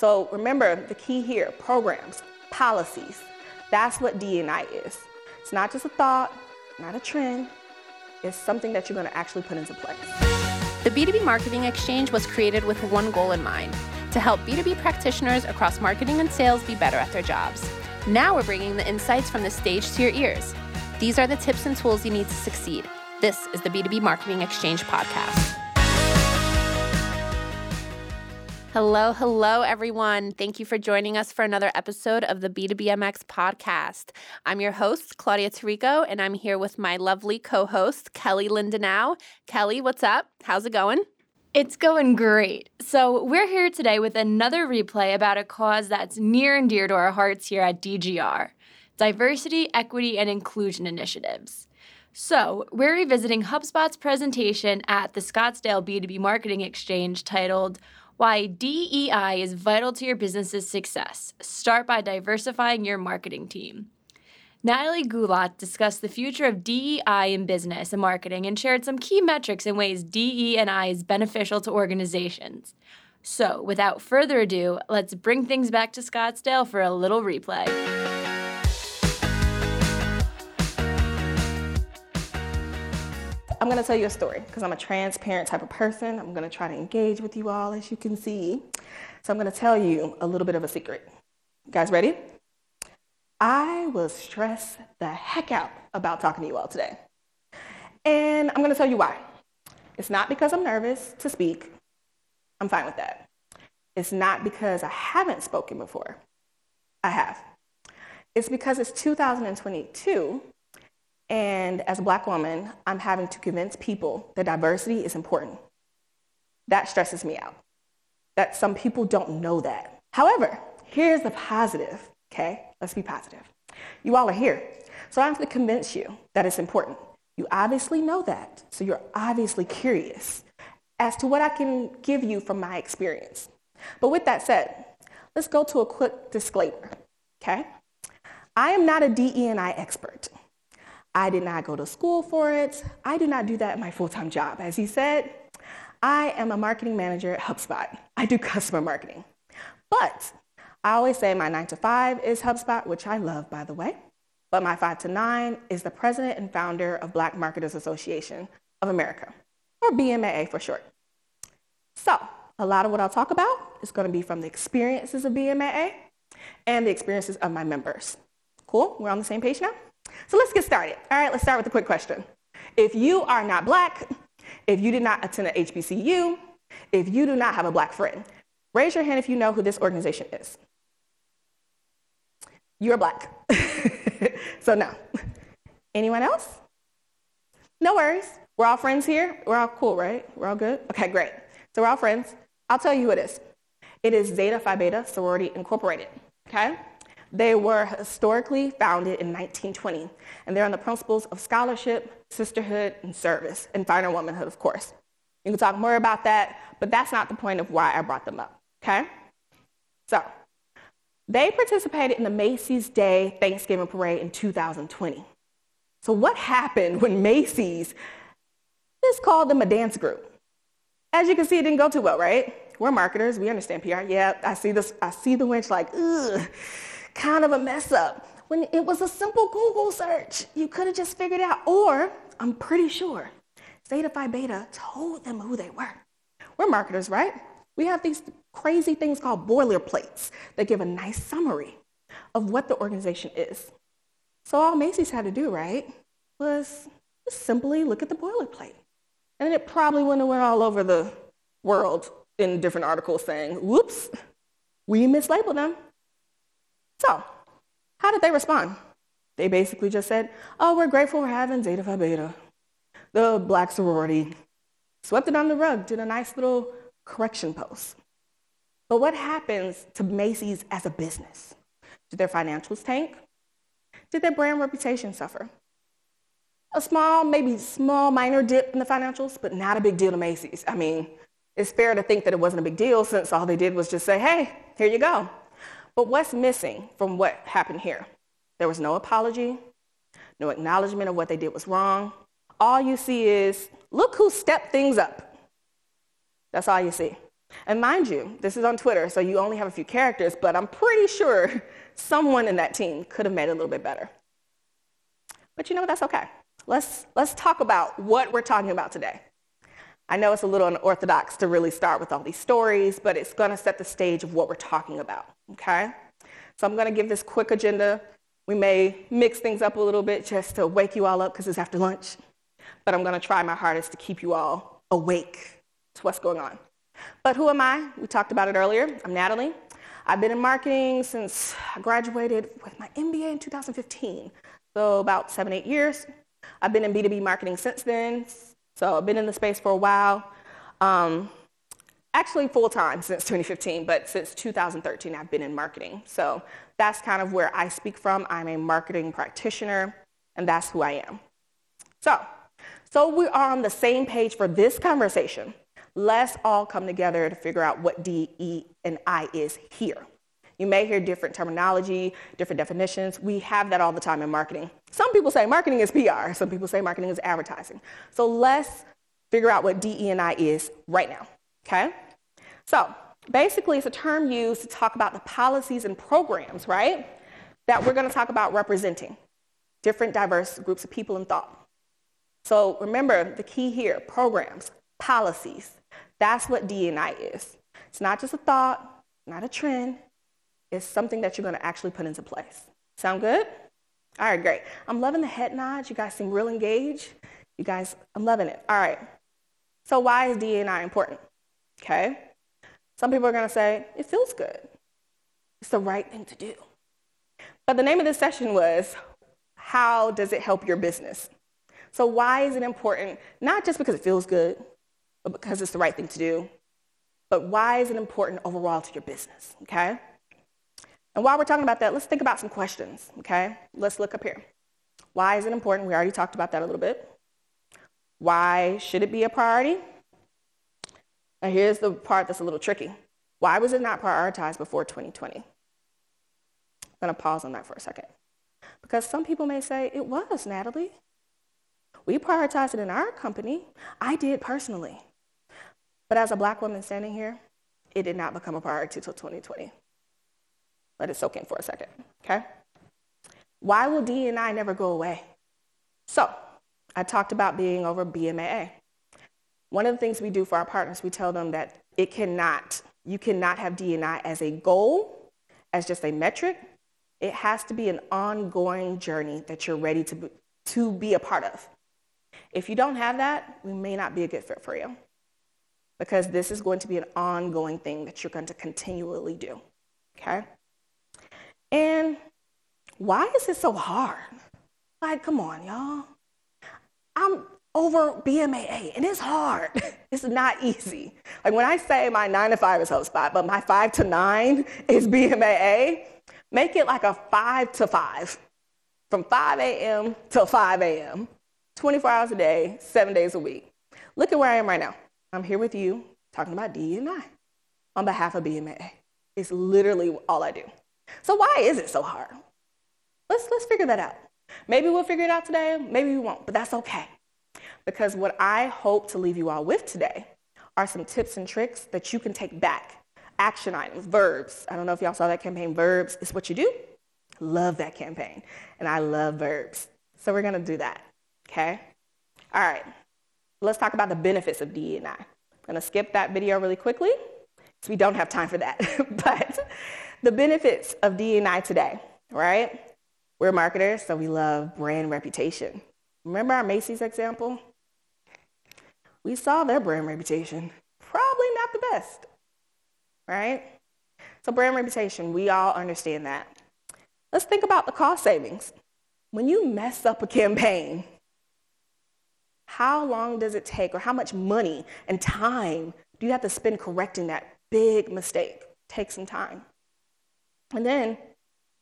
So remember the key here, programs, policies. That's what DE&I is. It's not just a thought, not a trend. It's something that you're going to actually put into place. The B2B Marketing Exchange was created with one goal in mind to help B2B practitioners across marketing and sales be better at their jobs. Now we're bringing the insights from the stage to your ears. These are the tips and tools you need to succeed. This is the B2B Marketing Exchange podcast. Hello, hello, everyone. Thank you for joining us for another episode of the B2BMX podcast. I'm your host, Claudia Tarico, and I'm here with my lovely co host, Kelly Lindenau. Kelly, what's up? How's it going? It's going great. So, we're here today with another replay about a cause that's near and dear to our hearts here at DGR diversity, equity, and inclusion initiatives. So, we're revisiting HubSpot's presentation at the Scottsdale B2B Marketing Exchange titled why DEI is vital to your business's success. Start by diversifying your marketing team. Natalie Goulat discussed the future of DEI in business and marketing and shared some key metrics and ways DE&I is beneficial to organizations. So, without further ado, let's bring things back to Scottsdale for a little replay. To tell you a story because I'm a transparent type of person. I'm to try to engage with you all, as you can see. So I'm to tell you a little bit of a secret. You guys ready? I was stressed the heck out about talking to you all today. And I'm to tell you why. It's not because I'm nervous to speak. I'm fine with that. It's not because I haven't spoken before. I have. It's because it's 2022 and as a black woman, I'm having to convince people that diversity is important. That stresses me out, that some people don't know that. However, here's the positive, okay? Let's be positive. You all are here. So I have to convince you that it's important. You obviously know that, so you're obviously curious as to what I can give you from my experience. But with that said, let's go to a quick disclaimer, okay? I am not a DE&I expert. I did not go to school for it. I do not do that in my full time job. As he said, I am a marketing manager at HubSpot. I do customer marketing. But I always say my nine to five is HubSpot, which I love, by the way. But my five to nine is the president and founder of Black Marketers Association of America, or BMAA for short. So, a lot of what I'll talk about is going to be from the experiences of BMAA and the experiences of my members. Cool? We're on the same page now? So let's get started. All right, let's start with a quick question. If you are not black, if you did not attend an HBCU, if you do not have a black friend, raise your hand if you know who this organization is. You're black. so no. Anyone else? No worries. We're all friends here. We're all cool, right? We're all good? Okay, great. So we're all friends. I'll tell you who it is. It is Zeta Phi Beta Sorority Incorporated. Okay? They were historically founded in 1920, and they're on the principles of scholarship, sisterhood, and service, and finer womanhood, of course. You can talk more about that, but that's not the point of why I brought them up, okay? So, they participated in the Macy's Day Thanksgiving Parade in 2020. So, what happened when Macy's just called them a dance group? As you can see, it didn't go too well, right? We're marketers, we understand PR. Yeah, I see this, I see the winch like, ugh kind of a mess up. When it was a simple Google search, you could have just figured out. Or, I'm pretty sure, Zeta Phi Beta told them who they were. We're marketers, right? We have these crazy things called boilerplates that give a nice summary of what the organization is. So all Macy's had to do, right, was just simply look at the boilerplate. And it probably wouldn't have went all over the world in different articles saying, whoops, we mislabeled them. So, how did they respond? They basically just said, oh, we're grateful for having Zeta Phi Beta, the black sorority. Swept it on the rug, did a nice little correction post. But what happens to Macy's as a business? Did their financials tank? Did their brand reputation suffer? A small, maybe small, minor dip in the financials, but not a big deal to Macy's. I mean, it's fair to think that it wasn't a big deal since all they did was just say, hey, here you go. But what's missing from what happened here? There was no apology, no acknowledgement of what they did was wrong. All you see is, look who stepped things up. That's all you see. And mind you, this is on Twitter, so you only have a few characters, but I'm pretty sure someone in that team could have made it a little bit better. But you know what? That's okay. Let's, let's talk about what we're talking about today. I know it's a little unorthodox to really start with all these stories, but it's going to set the stage of what we're talking about, okay? So I'm going to give this quick agenda. We may mix things up a little bit just to wake you all up because it's after lunch, but I'm going to try my hardest to keep you all awake to what's going on. But who am I? We talked about it earlier. I'm Natalie. I've been in marketing since I graduated with my MBA in 2015, so about seven, eight years. I've been in B2B marketing since then, so I've been in the space for a while. Um, actually full time since 2015, but since 2013 I've been in marketing. So that's kind of where I speak from. I'm a marketing practitioner, and that's who I am. So, so we are on the same page for this conversation. Let's all come together to figure out what D, E, and I is here. You may hear different terminology, different definitions. We have that all the time in marketing. Some people say marketing is PR. Some people say marketing is advertising. So let's figure out what DE&I is right now, okay? So basically it's a term used to talk about the policies and programs, right, that we're gonna talk about representing different diverse groups of people and thought. So remember the key here, programs, policies. That's what DE&I is. It's not just a thought, not a trend, It's something that you're going to actually put into place. Sound good? All right, great. I'm loving the head nods. You guys seem real engaged. You guys, I'm loving it. All right. So why is DE&I important? Okay. Some people are going to say, it feels good. It's the right thing to do. But the name of this session was, how does it help your business? So why is it important? Not just because it feels good, but because it's the right thing to do. But why is it important overall to your business? Okay. And while we're talking about that, let's think about some questions, okay? Let's look up here. Why is it important? We already talked about that a little bit. Why should it be a priority? Now here's the part that's a little tricky. Why was it not prioritized before 2020? I'm gonna pause on that for a second. Because some people may say, it was, Natalie. We prioritized it in our company. I did personally. But as a black woman standing here, it did not become a priority until 2020. Let it soak in for a second, okay? Why will D&I never go away? So, I talked about being over BMAA. One of the things we do for our partners, we tell them that it cannot, you cannot have D&I as a goal, as just a metric. It has to be an ongoing journey that you're ready to be, to be a part of. If you don't have that, we may not be a good fit for you because this is going to be an ongoing thing that you're going to continually do, okay? And why is it so hard? Like, come on, y'all. I'm over BMAA, and it's hard. it's not easy. Like when I say my nine to five is HubSpot, but my five to nine is BMAA, make it like a five to five, from 5 a.m. till 5 a.m., 24 hours a day, seven days a week. Look at where I am right now. I'm here with you talking about D and I on behalf of BMAA. It's literally all I do. So why is it so hard? Let's, let's figure that out. Maybe we'll figure it out today, maybe we won't, but that's okay. Because what I hope to leave you all with today are some tips and tricks that you can take back. Action items, verbs. I don't know if y'all saw that campaign, verbs is what you do. Love that campaign. And I love verbs. So we're gonna do that, okay? All right, let's talk about the benefits of DE&I. I'm gonna skip that video really quickly, because we don't have time for that. but the benefits of D&I today, right? We're marketers, so we love brand reputation. Remember our Macy's example? We saw their brand reputation. Probably not the best, right? So brand reputation, we all understand that. Let's think about the cost savings. When you mess up a campaign, how long does it take or how much money and time do you have to spend correcting that big mistake? Take some time. And then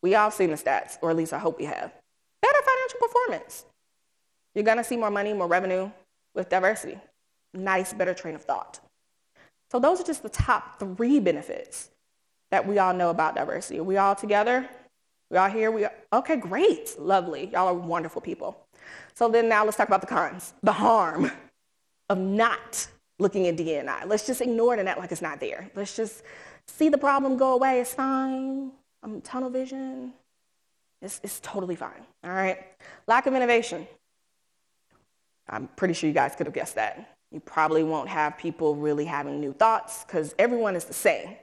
we all seen the stats, or at least I hope we have. Better financial performance. You're gonna see more money, more revenue with diversity. Nice, better train of thought. So those are just the top three benefits that we all know about diversity. Are we all together? We all here? We are, okay, great, lovely. Y'all are wonderful people. So then now let's talk about the cons, the harm of not looking at DNI. Let's just ignore it and act like it's not there. Let's just see the problem go away. It's fine. I'm tunnel vision. It's, it's totally fine. All right. Lack of innovation. I'm pretty sure you guys could have guessed that. You probably won't have people really having new thoughts because everyone is the same.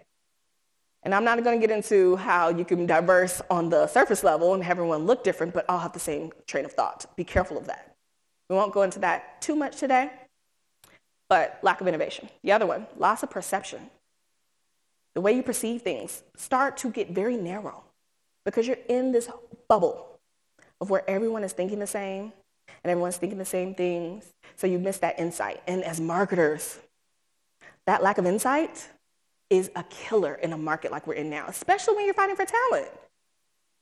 And I'm not going to get into how you can diverse on the surface level and everyone look different, but all have the same train of thought. Be careful of that. We won't go into that too much today, but lack of innovation. The other one, loss of perception. The way you perceive things start to get very narrow because you're in this bubble of where everyone is thinking the same and everyone's thinking the same things. So you miss that insight. And as marketers, that lack of insight is a killer in a market like we're in now, especially when you're fighting for talent.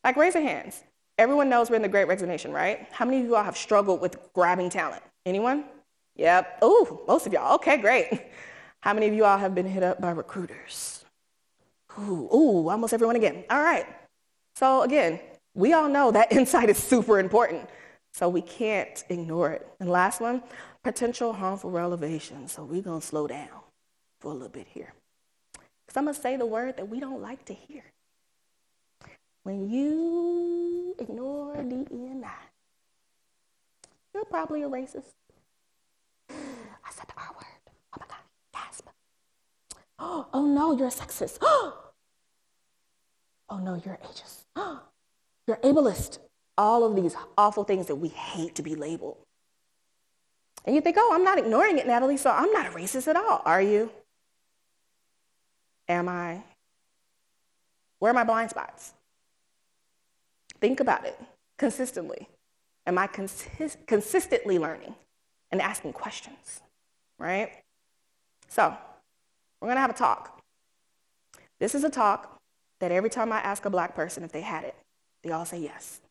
Like, raise your hands. Everyone knows we're in the great resignation, right? How many of you all have struggled with grabbing talent? Anyone? Yep. Oh, most of y'all. Okay, great. How many of you all have been hit up by recruiters? Ooh, ooh, almost everyone again. All right. So again, we all know that insight is super important. So we can't ignore it. And last one, potential harmful relevation. So we're going to slow down for a little bit here. Because I'm going to say the word that we don't like to hear. When you ignore DEI, you're probably a racist. I said the R word. Oh my God, gasp. Oh, oh no, you're a sexist. Oh no, you're ageist. You're ableist all of these awful things that we hate to be labeled. And you think, oh, I'm not ignoring it, Natalie, so I'm not a racist at all. Are you? Am I? Where are my blind spots? Think about it consistently. Am I consist- consistently learning and asking questions? Right? So, we're to have a talk. This is a talk that every time I ask a black person if they had it, they all say yes.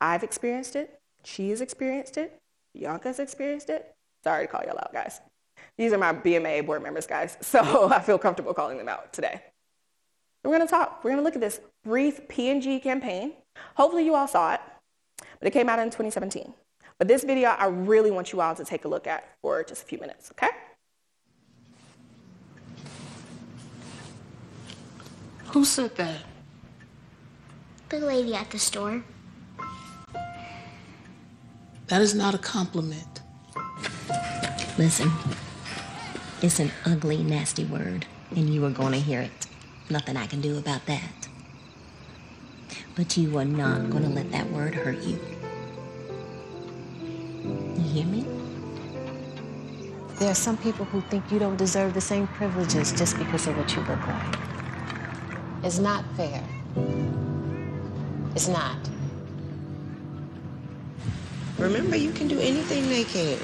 I've experienced it. She has experienced it. Bianca's experienced it. Sorry to call y'all out, guys. These are my BMA board members, guys. So I feel comfortable calling them out today. We're going to talk. We're going to look at this brief P&G campaign. Hopefully you all saw it, but it came out in 2017. But this video, I really want you all to take a look at for just a few minutes, okay? Who said that? The lady at the store. That is not a compliment. Listen, it's an ugly, nasty word, and you are going to hear it. Nothing I can do about that. But you are not going to let that word hurt you. You hear me? There are some people who think you don't deserve the same privileges just because of what you look like. It's not fair. It's not. Remember, you can do anything they can.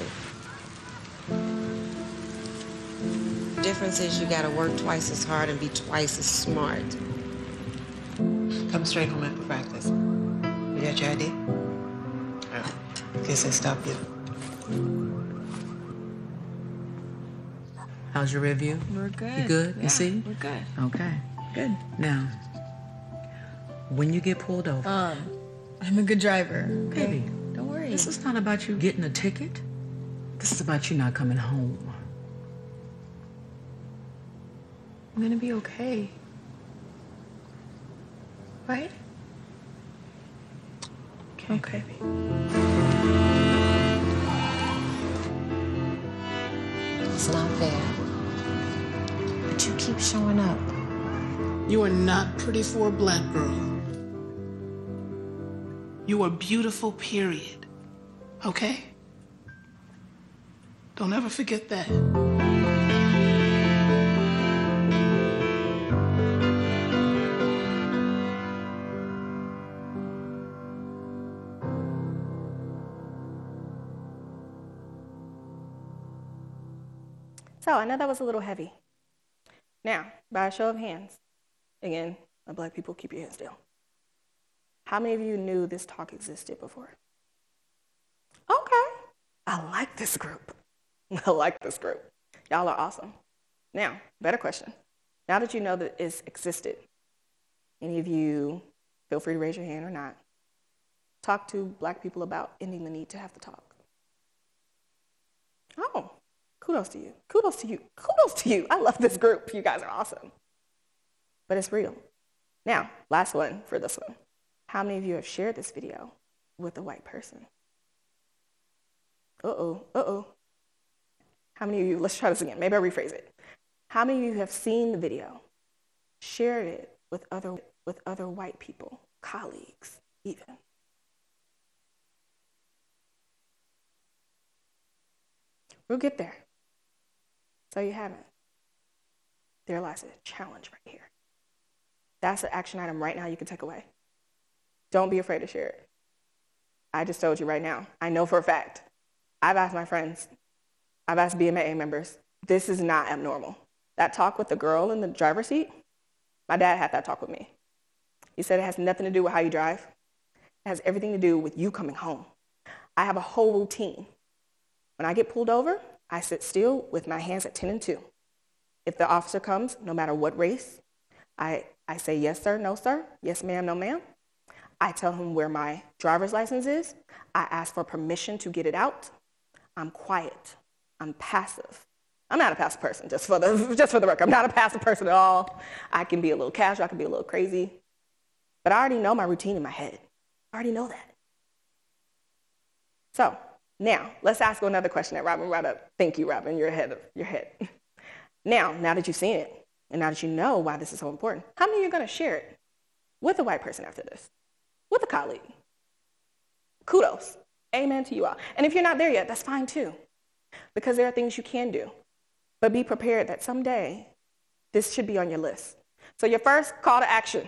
Difference is you gotta work twice as hard and be twice as smart. Come straight home after practice. You got your ID? Oh, guess I stopped you. How's your review? We're good. You good? Yeah, you see? We're good. Okay, good. Now, when you get pulled over, Um, I'm a good driver. Okay. baby, Don't worry. this is not about you getting a ticket. This is about you not coming home. I'm gonna be okay. Right? Okay. It's not fair. But you keep showing up. You are not pretty for a black girl. You are beautiful, period. Okay? Don't ever forget that. So I know that was a little heavy. Now, by a show of hands, again, black people, keep your hands down. How many of you knew this talk existed before? I like this group. I like this group. Y'all are awesome. Now, better question. Now that you know that it's existed, any of you feel free to raise your hand or not. Talk to black people about ending the need to have to talk. Oh, Kudos to you. Kudos to you. Kudos to you. I love this group. You guys are awesome. But it's real. Now, last one for this one. How many of you have shared this video with a white person? Uh-oh, uh-oh. How many of you, let's try this again. Maybe I'll rephrase it. How many of you have seen the video, shared it with other, with other white people, colleagues even? We'll get there. So you haven't. There lies a challenge right here. That's an action item right now you can take away. Don't be afraid to share it. I just told you right now. I know for a fact. I've asked my friends, I've asked BMAA members, this is not abnormal. That talk with the girl in the driver's seat, my dad had that talk with me. He said it has nothing to do with how you drive. It has everything to do with you coming home. I have a whole routine. When I get pulled over, I sit still with my hands at 10 and 2. If the officer comes, no matter what race, I, I say, yes, sir, no, sir, yes, ma'am, no, ma'am. I tell him where my driver's license is. I ask for permission to get it out. I'm quiet. I'm passive. I'm not a passive person, just for the, just for the record. I'm not a passive person at all. I can be a little casual. I can be a little crazy. But I already know my routine in my head. I already know that. So now let's ask another question that Robin brought up. Thank you, Robin. You're ahead of your head. Now, now that you've seen it, and now that you know why this is so important, how many of you are going to share it with a white person after this? With a colleague? Kudos. Amen to you all. And if you're not there yet, that's fine too, because there are things you can do. But be prepared that someday this should be on your list. So, your first call to action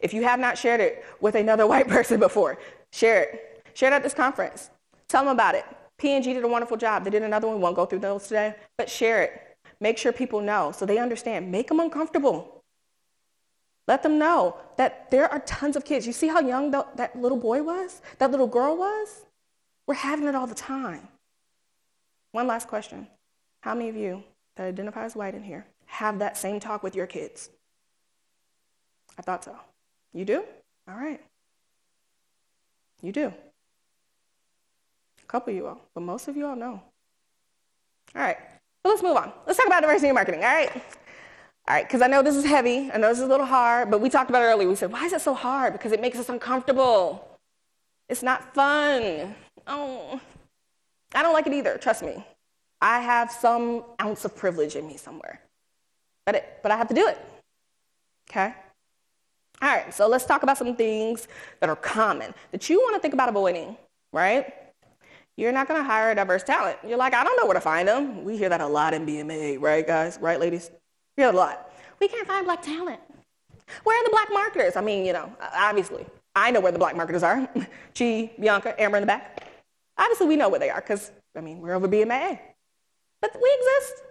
if you have not shared it with another white person before, share it. Share it at this conference. Tell them about it. P&G did a wonderful job. They did another one. We won't go through those today, but share it. Make sure people know so they understand. Make them uncomfortable. Let them know that there are tons of kids. You see how young the, that little boy was? That little girl was? We're having it all the time. One last question. How many of you that identify as white in here have that same talk with your kids? I thought so. You do? All right. You do. A couple of you all, but most of you all know. All right. But let's move on. Let's talk about diversity in marketing, all right? All right, because I know this is heavy. I know this is a little hard, but we talked about it earlier. We said, why is it so hard? Because it makes us uncomfortable. It's not fun. Oh, I don't like it either, trust me. I have some ounce of privilege in me somewhere. But, it, but I have to do it. Okay? All right, so let's talk about some things that are common that you want to think about avoiding, right? You're not going to hire a diverse talent. You're like, I don't know where to find them. We hear that a lot in BMA, right, guys? Right, ladies? We hear a lot. We can't find black talent. Where are the black marketers? I mean, you know, obviously, I know where the black marketers are. Chi, Bianca, Amber in the back. Obviously, we know where they are because, I mean, we're over BMA. But we exist.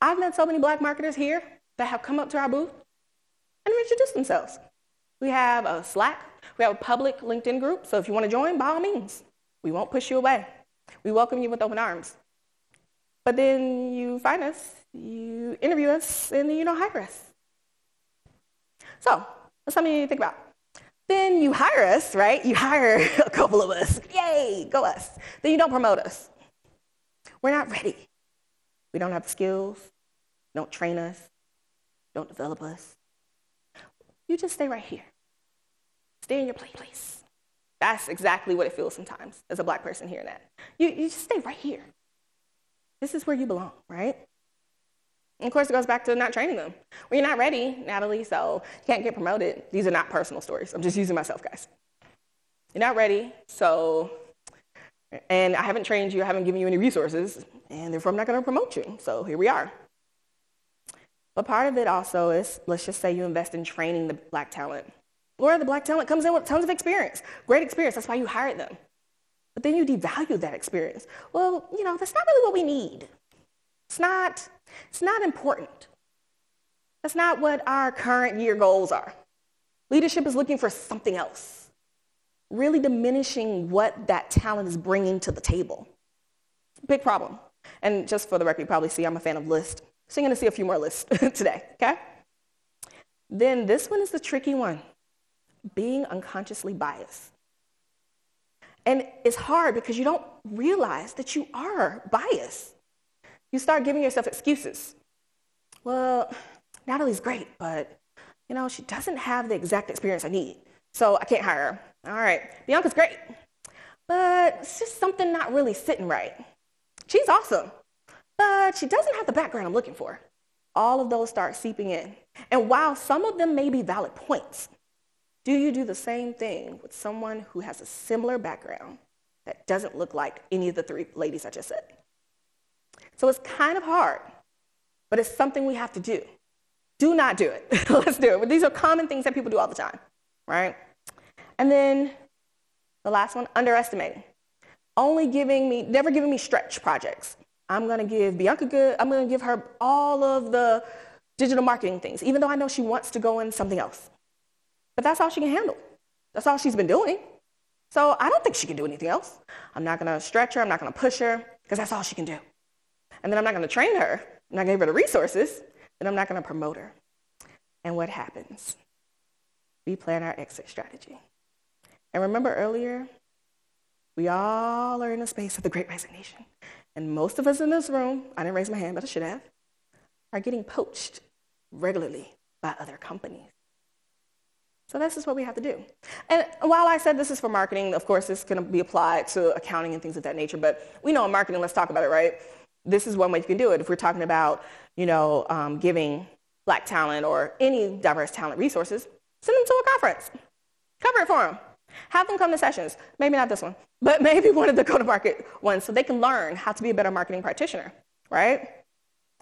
I've met so many black marketers here that have come up to our booth and introduced themselves. We have a Slack, we have a public LinkedIn group, so if you want to join, by all means, we won't push you away. We welcome you with open arms. But then you find us, you interview us, and then you don't hire us. So that's something you need to think about. Then you hire us, right? You hire a couple of us. Yay, go us. Then you don't promote us. We're not ready. We don't have the skills. Don't train us. Don't develop us. You just stay right here. Stay in your place. That's exactly what it feels sometimes as a black person hearing that. You, you just stay right here. This is where you belong, right? And of course, it goes back to not training them. Well, you're not ready, Natalie, so you can't get promoted. These are not personal stories. I'm just using myself, guys. You're not ready, so and I haven't trained you, I haven't given you any resources, and therefore I'm not going to promote you. So here we are. But part of it also is, let's just say you invest in training the black talent. Or the black talent comes in with tons of experience, great experience, that's why you hired them. But then you devalue that experience. Well, you know, that's not really what we need. It's not, it's not important. That's not what our current year goals are. Leadership is looking for something else really diminishing what that talent is bringing to the table. Big problem. And just for the record, you probably see I'm a fan of lists. So you're going to see a few more lists today, okay? Then this one is the tricky one being unconsciously biased. And it's hard because you don't realize that you are biased. You start giving yourself excuses. Well, Natalie's great, but you know, she doesn't have the exact experience I need. So I can't hire her. All right. Bianca's great, but it's just something not really sitting right. She's awesome, but she doesn't have the background I'm looking for. All of those start seeping in. And while some of them may be valid points, do you do the same thing with someone who has a similar background that doesn't look like any of the three ladies I just said? So it's kind of hard, but it's something we have to do. Do not do it. Let's do it. But these are common things that people do all the time, right? And then the last one, underestimating. Only giving me, never giving me stretch projects. I'm gonna give Bianca good, I'm gonna give her all of the digital marketing things, even though I know she wants to go in something else. But that's all she can handle. That's all she's been doing. So I don't think she can do anything else. I'm not gonna stretch her, I'm not gonna push her, because that's all she can do. And then I'm not gonna train her, I'm not gonna give her the resources, then I'm not gonna promote her. And what happens? We plan our exit strategy. And remember earlier, we all are in a space of the great resignation. And most of us in this room, I didn't raise my hand, but I should have, are getting poached regularly by other companies. So this is what we have to do. And while I said this is for marketing, of course, this can be applied to accounting and things of that nature. But we know in marketing, let's talk about it, right? This is one way you can do it. If we're talking about, you know, um, giving black talent or any diverse talent resources, send them to a conference. Cover it for them. Have them come to sessions. Maybe not this one, but maybe one of the go-to-market ones so they can learn how to be a better marketing practitioner, right?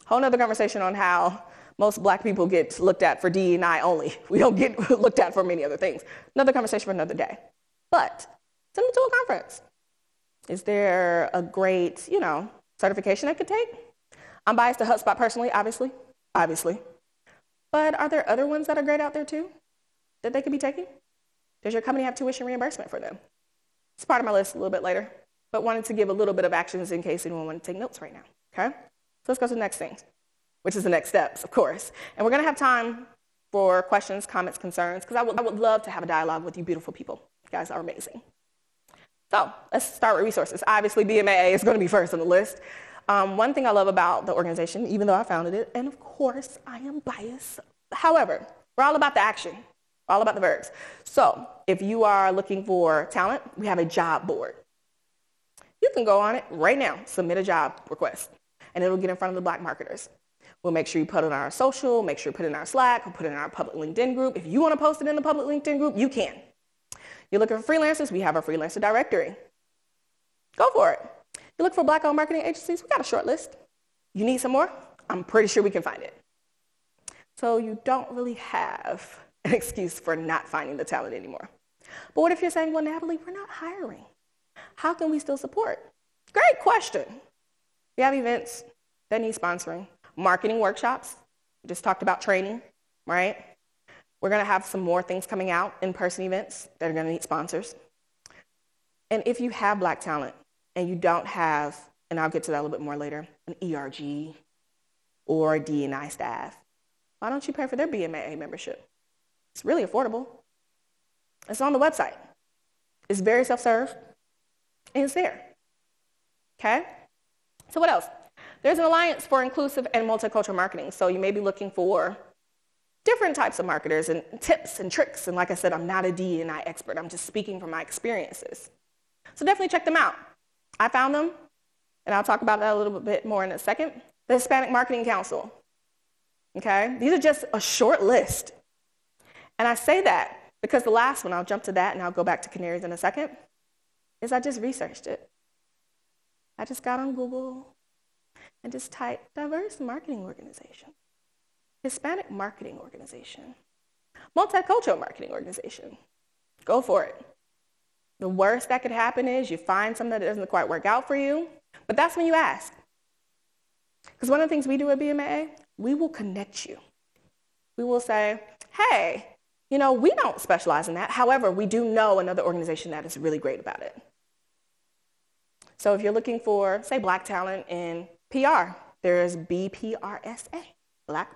Whole nother conversation on how most black people get looked at for D&I only. We don't get looked at for many other things. Another conversation for another day. But send them to a conference. Is there a great, you know, certification I could take? I'm biased to HubSpot personally, obviously, obviously. But are there other ones that are great out there too that they could be taking? Does your company have tuition reimbursement for them? It's part of my list a little bit later, but wanted to give a little bit of actions in case anyone wanted to take notes right now, okay? So let's go to the next thing which is the next steps, of course. And we're to have time for questions, comments, concerns, because I would, I would love to have a dialogue with you beautiful people. You guys are amazing. So let's start with resources. Obviously, BMAA is going to be first on the list. Um, one thing I love about the organization, even though I founded it, and of course I am biased, however, we're all about the action, we're all about the verbs. So if you are looking for talent, we have a job board. You can go on it right now, submit a job request, and it'll get in front of the black marketers. We'll make sure you put it on our social, make sure you put it in our Slack, or put it in our public LinkedIn group. If you want to post it in the public LinkedIn group, you can. You're looking for freelancers, we have a freelancer directory. Go for it. You look for black-owned marketing agencies, we got a short list. You need some more? I'm pretty sure we can find it. So you don't really have an excuse for not finding the talent anymore. But what if you're saying, well, Natalie, we're not hiring. How can we still support? Great question. We have events that need sponsoring marketing workshops. We just talked about training, right? We're going to have some more things coming out, in-person events that are going to need sponsors. And if you have black talent and you don't have, and I'll get to that a little bit more later, an ERG or D&I staff, why don't you pay for their BMAA membership? It's really affordable. It's on the website. It's very self-serve, and it's there. Okay? So what else? There's an alliance for inclusive and multicultural marketing. So you may be looking for different types of marketers and tips and tricks. And like I said, I'm not a D&I expert. I'm just speaking from my experiences. So definitely check them out. I found them, and I'll talk about that a little bit more in a second. The Hispanic Marketing Council. Okay? These are just a short list. And I say that because the last one, I'll jump to that and I'll go back to Kanarys in a second, is I just researched it. I just got on Google and just typed diverse marketing organization, Hispanic marketing organization, multicultural marketing organization. Go for it. The worst that could happen is you find something that doesn't quite work out for you, but that's when you ask. Because one of the things we do at BMAA, we will connect you. We will say, hey, you know, we don't specialize in that. However, we do know another organization that is really great about it. So if you're looking for, say, black talent in PR, there's BPRSA, Black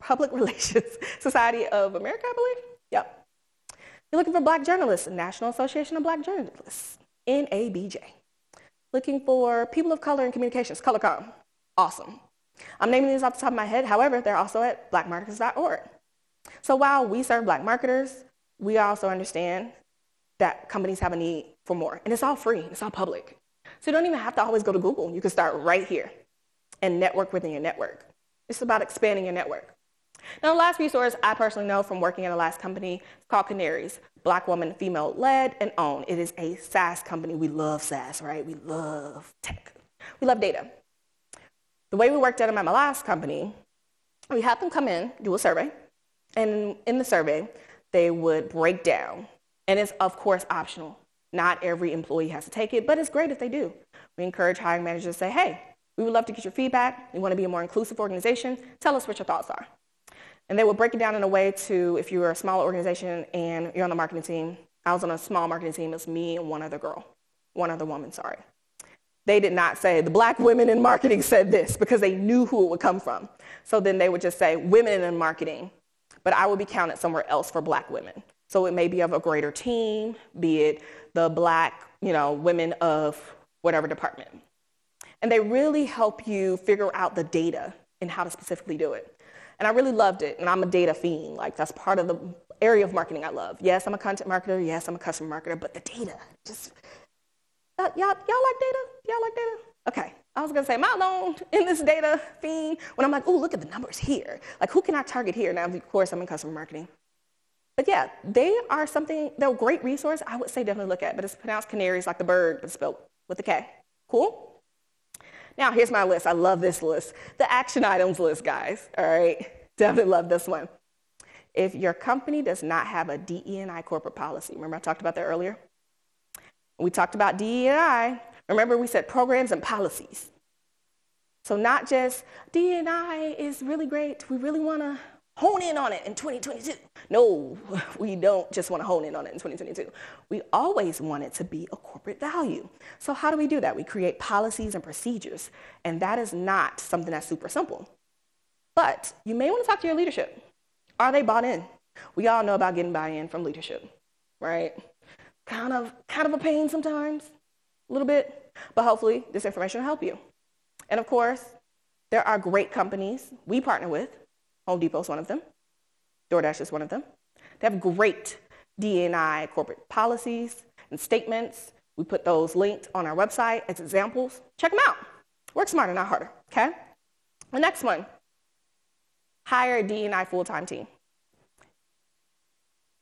Public Relations Society of America, I believe. Yep. You're looking for black journalists, National Association of Black Journalists, NABJ. Looking for people of color in communications, ColorComm. Awesome. I'm naming these off the top of my head. However, they're also at blackmarketers.org. So while we serve black marketers, we also understand that companies have a need for more. And it's all free, it's all public. So you don't even have to always go to Google. You can start right here and network within your network. It's about expanding your network. Now, the last resource I personally know from working at a last company is called Kanarys, Black woman, female led and owned. It is a SaaS company. We love SaaS, right? We love tech. We love data. The way we worked at my last company, we had them come in, do a survey, and in the survey, they would break down. And it's, of course, optional. Not every employee has to take it, but it's great if they do. We encourage hiring managers to say, hey, we would love to get your feedback. We want to be a more inclusive organization. Tell us what your thoughts are. And they would break it down in a way to if you're a small organization and you're on the marketing team. I was on a small marketing team. It was me and one other girl, one other woman, sorry. They did not say, the black women in marketing said this because they knew who it would come from. So then they would just say, women in marketing, but I would be counted somewhere else for black women. So it may be of a greater team, be it the black, you know, women of whatever department. And they really help you figure out the data and how to specifically do it. And I really loved it. And I'm a data fiend. Like that's part of the area of marketing I love. Yes, I'm a content marketer. Yes, I'm a customer marketer. But the data, just uh, y'all, y'all like data? Y'all like data? Okay. I was gonna say, am I alone in this data fiend? When I'm like, oh, look at the numbers here. Like, who can I target here? Now, of course, I'm in customer marketing. But yeah, they are something, they're a great resource. I would say definitely look at, but it's pronounced canaries like the bird, but spelled with a K. Cool? Now, here's my list. I love this list. The action items list, guys. All right. Definitely love this one. If your company does not have a DE&I corporate policy, remember I talked about that earlier? We talked about DE&I. Remember we said programs and policies. So not just DE&I is really great. We really want to hone in on it in 2022. No, we don't just want to hone in on it in 2022. We always want it to be a corporate value. So how do we do that? We create policies and procedures, and that is not something that's super simple. But you may want to talk to your leadership. Are they bought in? We all know about getting buy-in from leadership, right? Kind of, kind of a pain sometimes, a little bit, but hopefully this information will help you. And of course, there are great companies we partner with Home Depot is one of them. DoorDash is one of them. They have great DNI corporate policies and statements. We put those linked on our website as examples. Check them out. Work smarter, not harder, okay? The next one, hire a DNI full-time team.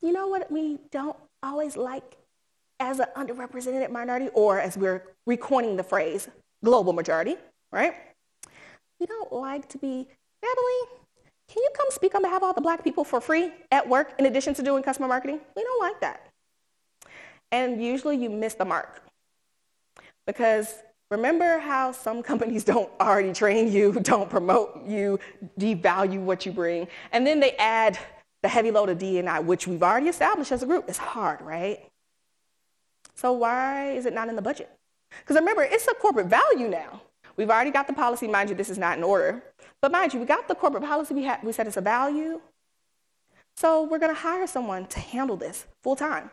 You know what we don't always like as an underrepresented minority, or as we're recoining the phrase, global majority, right? We don't like to be, Natalie, can you come speak on behalf of all the black people for free at work in addition to doing customer marketing? We don't like that. And usually you miss the mark. Because remember how some companies don't already train you, don't promote you, devalue what you bring, and then they add the heavy load of D&I, which we've already established as a group. It's hard, right? So why is it not in the budget? Because remember, it's a corporate value now. We've already got the policy. Mind you, this is not in order. But mind you, we got the corporate policy. We, had, we said it's a value. So we're going to hire someone to handle this full time.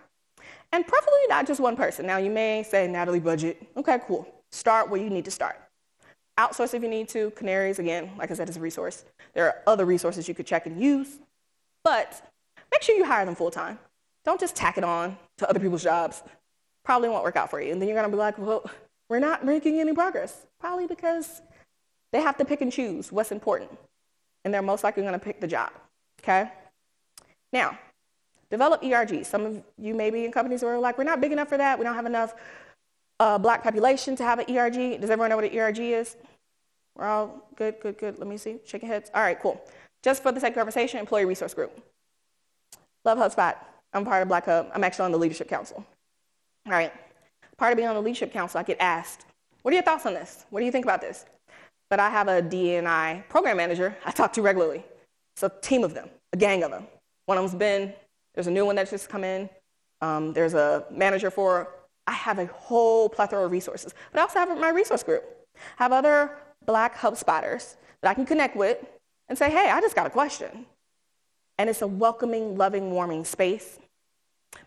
And preferably not just one person. Now, you may say, Natalie, budget. Okay, cool. Start where you need to start. Outsource if you need to. Kanarys, again, like I said, is a resource. There are other resources you could check and use. But make sure you hire them full time. Don't just tack it on to other people's jobs. Probably won't work out for you. And then you're going to be like, well, we're not making any progress. Probably because they have to pick and choose what's important. And they're most likely going to pick the job. Okay? Now, develop ERGs. Some of you may be in companies where like, we're not big enough for that. We don't have enough uh, black population to have an ERG. Does everyone know what an ERG is? We're all good, good, good. Let me see. Shaking heads. All right, cool. Just for the sake of conversation, employee resource group. Love HubSpot. I'm part of Black Hub. I'm actually on the leadership council. All right. Part of being on the leadership council, I get asked, what are your thoughts on this? What do you think about this? But I have a D&I program manager I talk to regularly. It's a team of them, a gang of them. One of them's been, there's a new one that's just come in. Um, there's a manager for, I have a whole plethora of resources. But I also have my resource group. I have other black HubSpotters that I can connect with and say, hey, I just got a question. And it's a welcoming, loving, warming space.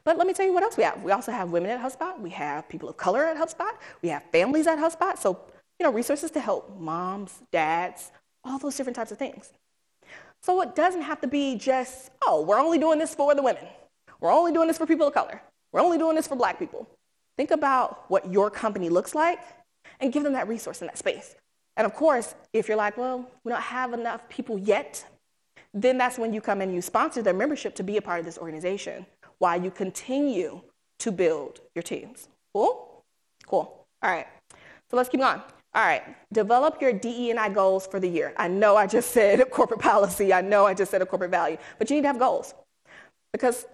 But let me tell you what else we have. We also have women at HubSpot. We have people of color at HubSpot. We have families at HubSpot. So you know, resources to help moms, dads, all those different types of things. So it doesn't have to be just, oh, we're only doing this for the women. We're only doing this for people of color. We're only doing this for black people. Think about what your company looks like and give them that resource in that space. And of course, if you're like, well, we don't have enough people yet, then that's when you come and you sponsor their membership to be a part of this organization while you continue to build your teams. Cool? Cool. All right. So let's keep going. All right. Develop your DE&I goals for the year. I know I just said corporate policy. I know I just said a corporate value, but you need to have goals. Because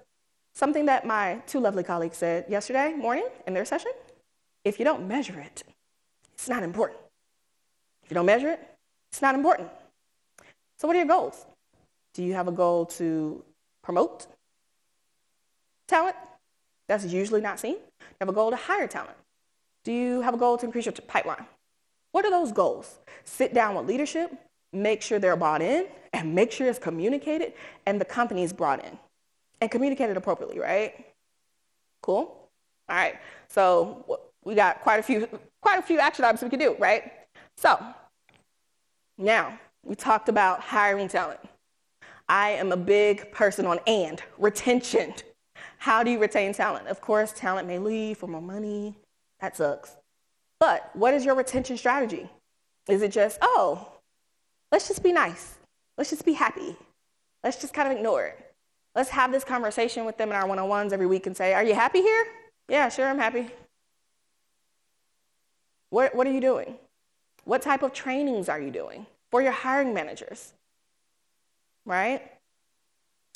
something that my two lovely colleagues said yesterday morning in their session, if you don't measure it, it's not important. If you don't measure it, it's not important. So what are your goals? Do you have a goal to promote talent? That's usually not seen. You have a goal to hire talent. Do you have a goal to increase your pipeline? What are those goals? Sit down with leadership, make sure they're bought in, and make sure it's communicated and the company is brought in and communicated appropriately, right? Cool? All right. So we got quite a few quite a few action items we can do, right? So now we talked about hiring talent. I am a big person on and retention. How do you retain talent? Of course, talent may leave for more money. That sucks. But what is your retention strategy? Is it just, oh, let's just be nice. Let's just be happy. Let's just kind of ignore it. Let's have this conversation with them in our one on ones every week and say, Are you happy here? Yeah, sure, I'm happy. What, what are you doing? What type of trainings are you doing for your hiring managers? Right?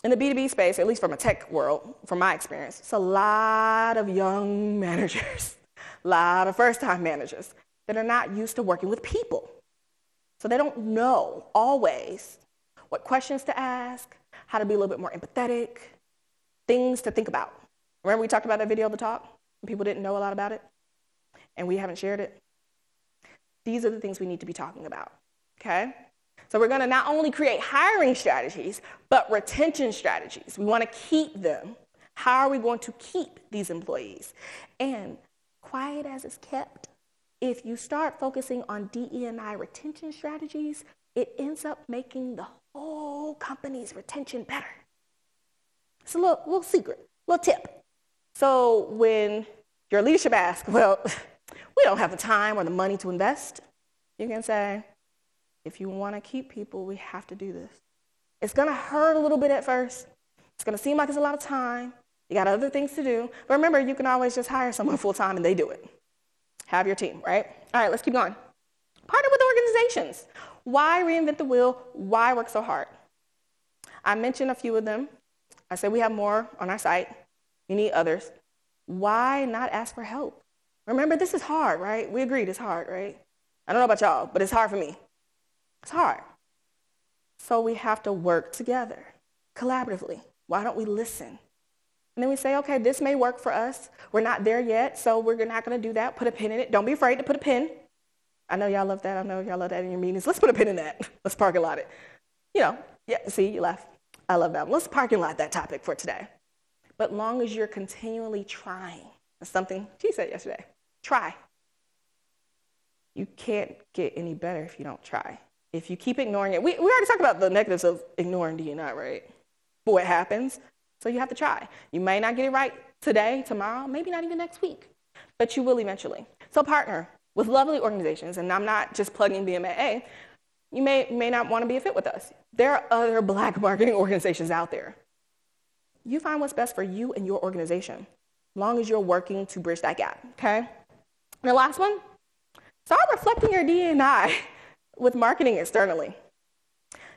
In the B2B space, at least from a tech world, from my experience, it's a lot of young managers, a lot of first time managers that are not used to working with people. So they don't know always what questions to ask, how to be a little bit more empathetic, things to think about. Remember we talked about that video of the talk? People didn't know a lot about it, and we haven't shared it. These are the things we need to be talking about, okay? So we're going to not only create hiring strategies, but retention strategies. We want to keep them. How are we going to keep these employees? And quiet as it's kept, if you start focusing on DE&I retention strategies, it ends up making the whole company's retention better. It's a little, little secret, little tip. So when your leadership asks, well, we don't have the time or the money to invest. You can say, if you want to keep people, we have to do this. It's going to hurt a little bit at first. It's going to seem like it's a lot of time. You got other things to do. But remember, you can always just hire someone full time and they do it. Have your team, right? All right, let's keep going. Partner with organizations. Why reinvent the wheel? Why work so hard? I mentioned a few of them. I said we have more on our site. You need others. Why not ask for help? Remember, this is hard, right? We agreed it's hard, right? I don't know about y'all, but it's hard for me. It's hard. So we have to work together, collaboratively. Why don't we listen? And then we say, okay, this may work for us. We're not there yet, so we're not going to do that. Put a pin in it. Don't be afraid to put a pin. I know y'all love that. I know y'all love that in your meetings. Let's put a pin in that. Let's parking lot it. You know, yeah, see, you laugh. I love that. Let's parking lot that topic for today. But long as you're continually trying, that's something she said yesterday. Try. You can't get any better if you don't try. If you keep ignoring it, we, we already talked about the negatives of ignoring DNI, right? But what happens? So you have to try. You may not get it right today, tomorrow, maybe not even next week, but you will eventually. So partner with lovely organizations, and I'm not just plugging BMAA. You may, may not want to be a fit with us. There are other black marketing organizations out there. You find what's best for you and your organization, long as you're working to bridge that gap, okay? And the last one, start reflecting your DNI with marketing externally.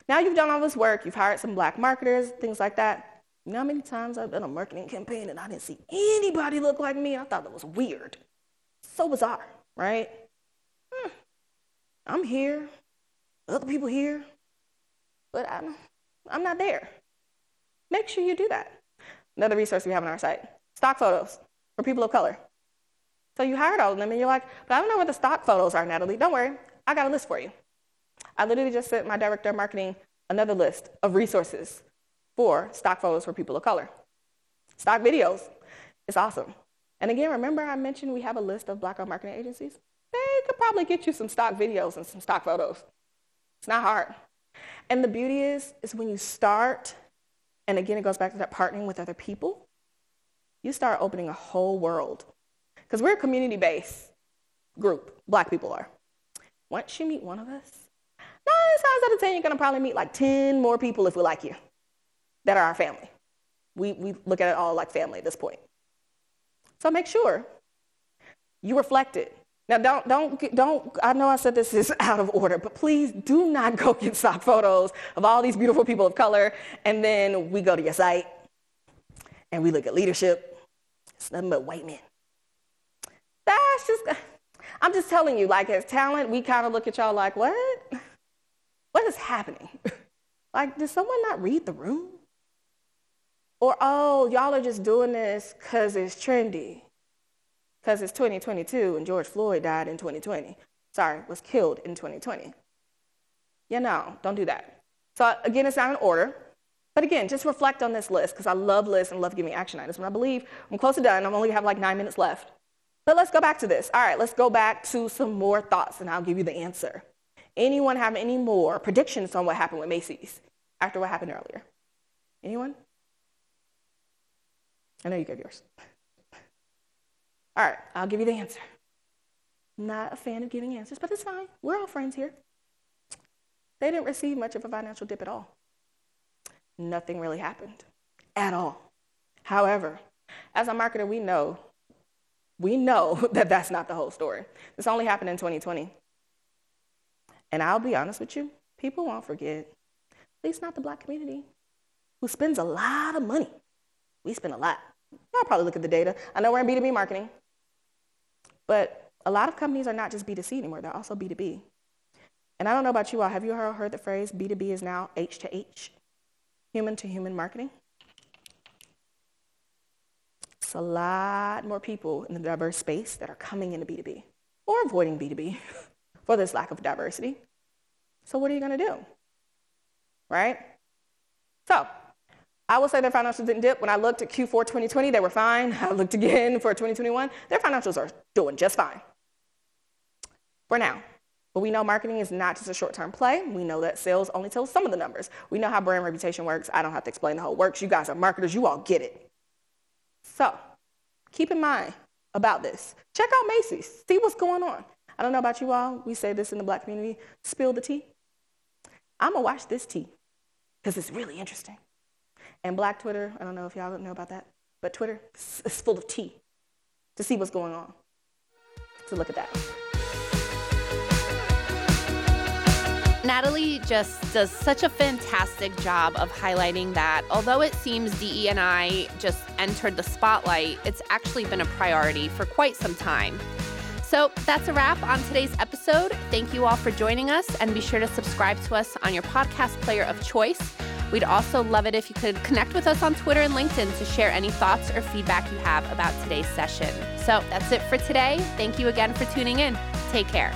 Now you've done all this work, you've hired some black marketers, things like that. You know how many times I've done a marketing campaign and I didn't see anybody look like me? I thought that was weird. So bizarre, right? Hmm. I'm here, other people here, but I'm, I'm not there. Make sure you do that. Another resource we have on our site stock photos for people of color. So you hired all of them and you're like, but I don't know where the stock photos are, Natalie. Don't worry, I got a list for you. I literally just sent my director of marketing another list of resources for stock photos for people of color. Stock videos, it's awesome. And again, remember I mentioned we have a list of black-owned marketing agencies? they could probably get you some stock videos and some stock photos. It's not hard. And the beauty is, is when you start, and again, it goes back to that partnering with other people, you start opening a whole world. Because we're a community-based group, black people are. Once you meet one of us, nine times out of 10, you're gonna probably meet like 10 more people if we like you that are our family. We, we look at it all like family at this point. So make sure you reflect it. Now, don't, don't, don't, I know I said this is out of order, but please do not go get stock photos of all these beautiful people of color, and then we go to your site and we look at leadership. It's nothing but white men. That's just, I'm just telling you, like, as talent, we kind of look at y'all like, what? What is happening? like, did someone not read the room? Or, oh, y'all are just doing this because it's trendy because it's 2022 and George Floyd died in 2020. Sorry, was killed in 2020. Yeah, no, don't do that. So again, it's not in order. But again, just reflect on this list because I love lists and love giving action items. And I believe I'm close to done. I only have like nine minutes left. But let's go back to this. All right, let's go back to some more thoughts and I'll give you the answer. Anyone have any more predictions on what happened with Macy's after what happened earlier? Anyone? I know you gave yours. All right, I'll give you the answer. Not a fan of giving answers, but it's fine. We're all friends here. They didn't receive much of a financial dip at all. Nothing really happened at all. However, as a marketer, we know, we know that that's not the whole story. This only happened in 2020. And I'll be honest with you, people won't forget, at least not the black community, who spends a lot of money. We spend a lot. Y'all probably look at the data. I know we're in B2B marketing. But a lot of companies are not just B2C anymore, they're also B2B. And I don't know about you all, have you heard the phrase B2B is now H to H, human to human marketing? It's a lot more people in the diverse space that are coming into B2B or avoiding B2B for this lack of diversity. So what are you going to do? Right? So I will say their financials didn't dip. When I looked at Q4 2020, they were fine. I looked again for 2021. Their financials are doing just fine for now. But we know marketing is not just a short-term play. We know that sales only tells some of the numbers. We know how brand reputation works. I don't have to explain the whole works. You guys are marketers. You all get it. So keep in mind about this. Check out Macy's. See what's going on. I don't know about you all. We say this in the black community. Spill the tea. I'm to watch this tea because it's really interesting. And Black Twitter, I don't know if y'all know about that, but Twitter is full of tea to see what's going on. So look at that. Natalie just does such a fantastic job of highlighting that although it seems DE&I just entered the spotlight, it's actually been a priority for quite some time. So that's a wrap on today's episode. Thank you all for joining us, and be sure to subscribe to us on your podcast player of choice. We'd also love it if you could connect with us on Twitter and LinkedIn to share any thoughts or feedback you have about today's session. So that's it for today. Thank you again for tuning in. Take care.